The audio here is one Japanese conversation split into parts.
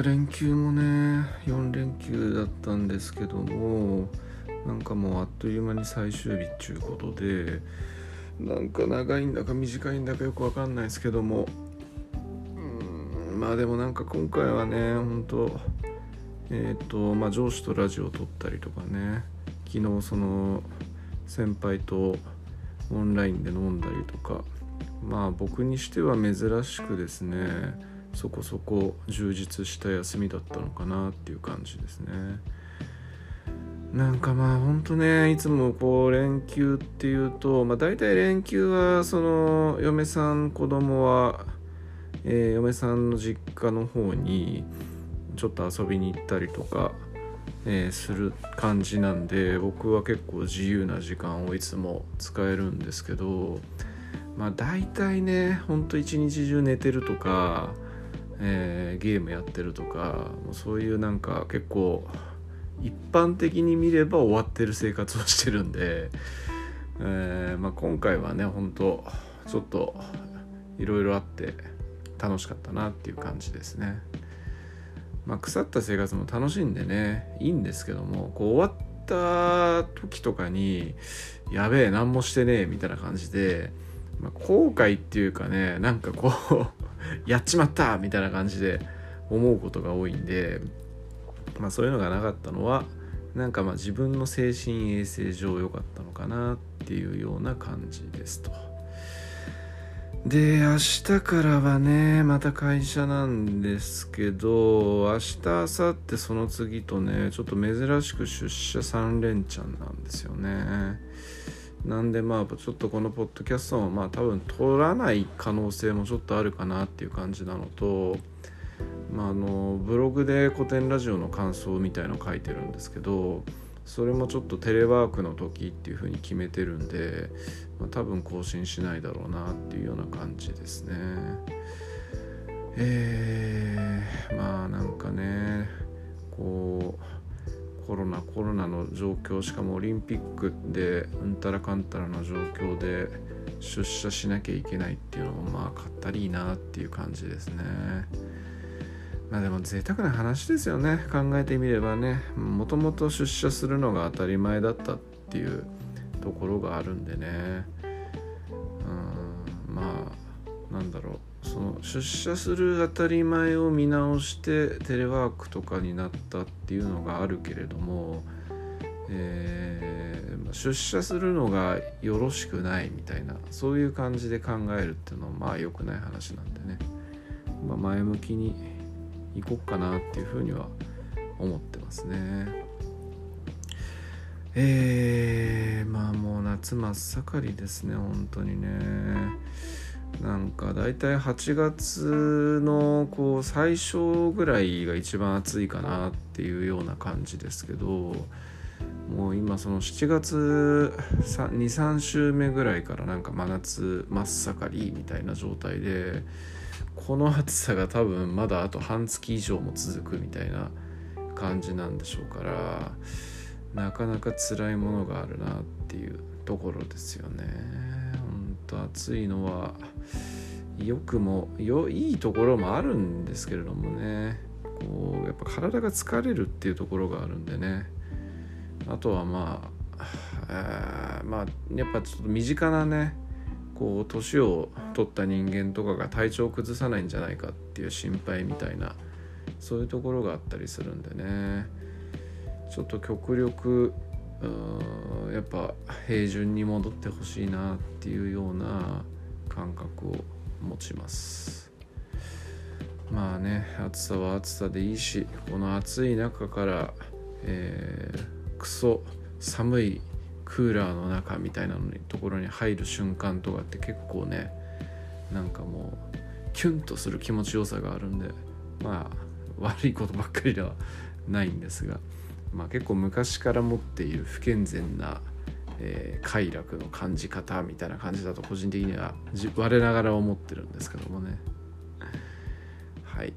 か連休もね4連休だったんですけどもなんかもうあっという間に最終日っちゅうことでなんか長いんだか短いんだかよくわかんないですけどもうんまあでもなんか今回はね本当えっ、とまあ上司とラジオを撮ったりとかね昨日その先輩とオンラインで飲んだりとかまあ僕にしては珍しくですねそこそこ充実した休みだったのかなっていう感じですね。なんかまあほんとねいつもこう連休っていうとまあ大体連休はその嫁さん子供は、えー、嫁さんの実家の方にちょっと遊びに行ったりとか、えー、する感じなんで僕は結構自由な時間をいつも使えるんですけどまあ大体ねほんと一日中寝てるとかえー、ゲームやってるとかそういうなんか結構一般的に見れば終わってる生活をしてるんで、えー、まあ、今回はね本当ちょっといろいろあって楽しかったなっていう感じですね。まあ、腐った生活も楽しんでねいいんですけどもこう終わった時とかにやべえ何もしてねえみたいな感じで、まあ、後悔っていうかねなんかこうやっちまったみたいな感じで思うことが多いんで、まあ、そういうのがなかったのはなんかまあ自分の精神衛生上良かったのかなっていうような感じですと。で明日からはねまた会社なんですけど明日明後日その次とねちょっと珍しく出社3連チャンなんですよね。なんでまあちょっとこのポッドキャストもまあ多分取らない可能性もちょっとあるかなっていう感じなのと、まあ、あのブログで古典ラジオの感想みたいの書いてるんですけどそれもちょっとテレワークの時っていう風に決めてるんで、まあ、多分更新しないだろうなっていうような感じですね。えー、まあなんかねコロナコロナの状況しかもオリンピックでうんたらかんたらの状況で出社しなきゃいけないっていうのもまあかったりいいなっていう感じですね。まあでも贅沢な話ですよね。考えてみればね。もともと出社するのが当たり前だったっていうところがあるんでね。うんまあなんだろう。その出社する当たり前を見直してテレワークとかになったっていうのがあるけれども、えー、出社するのがよろしくないみたいなそういう感じで考えるっていうのはまあ良くない話なんでね、まあ、前向きにいこっかなっていうふうには思ってますね。えー、まあもう夏真っ盛りですね本当にね。なんか大体8月のこう最初ぐらいが一番暑いかなっていうような感じですけどもう今その7月23週目ぐらいからなんか真夏真っ盛りみたいな状態でこの暑さが多分まだあと半月以上も続くみたいな感じなんでしょうからなかなか辛いものがあるなっていうところですよね。と暑いのは良くもよいいところもあるんですけれどもね。こうやっぱ体が疲れるっていうところがあるんでね。あとはまあまあやっぱちょっと身近なねこう年を取った人間とかが体調を崩さないんじゃないかっていう心配みたいなそういうところがあったりするんでね。ちょっと極力やっぱ平準に戻ってほしいなっていうような感覚を持ちます。まあね暑さは暑さでいいしこの暑い中から、えー、クソ寒いクーラーの中みたいなのにところに入る瞬間とかって結構ねなんかもうキュンとする気持ちよさがあるんでまあ悪いことばっかりではないんですが。まあ、結構昔から持っている不健全な、えー、快楽の感じ方みたいな感じだと個人的には我ながら思ってるんですけどもね。はい。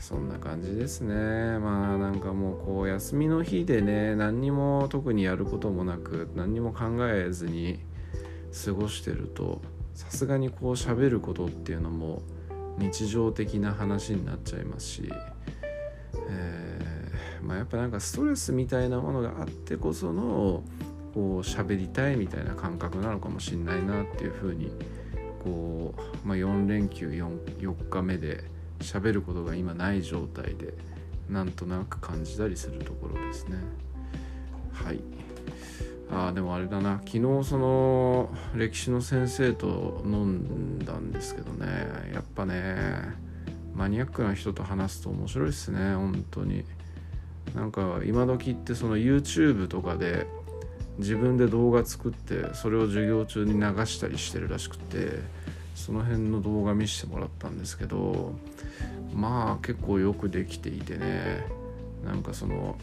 そんな感じですね。まあなんかもうこう休みの日でね何にも特にやることもなく何にも考えずに過ごしてるとさすがにこう喋ることっていうのも日常的な話になっちゃいますしえ、まあ、やっぱなんかストレスみたいなものがあってこそのこう喋りたいみたいな感覚なのかもしんないなっていうふうにこう、まあ、4連休 4, 4日目で喋ることが今ない状態でなんとなく感じたりするところですね。はい。あでもあれだな。昨日その歴史の先生と飲んだんですけどね。やっぱねマニアックな人と話すと面白いっすね本当に。なんか今時ってその YouTube とかで自分で動画作ってそれを授業中に流したりしてるらしくてその辺の動画見せてもらったんですけどまあ結構よくできていてねなんかその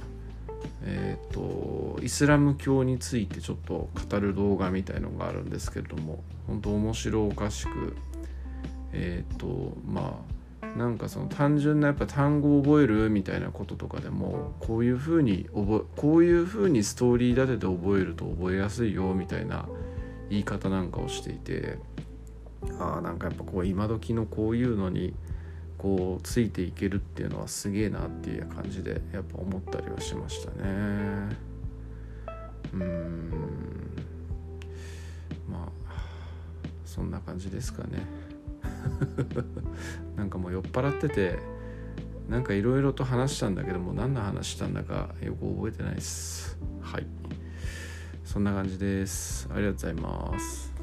えっ、ー、とイスラム教についてちょっと語る動画みたいのがあるんですけれども本当面白おかしくえっ、ー、とまあなんかその単純なやっぱ単語を覚えるみたいなこととかでもこういうふうに覚えこういうふうにストーリー立てて覚えると覚えやすいよみたいな言い方なんかをしていてああなんかやっぱこう今時のこういうのにこうついていけるっていうのはすげえなっていう感じでやっぱ思ったりはしましたねうんまあそんな感じですかね。なんかもう酔っ払っててなんかいろいろと話したんだけども何の話したんだかよく覚えてないです。はい。そんな感じです。ありがとうございます。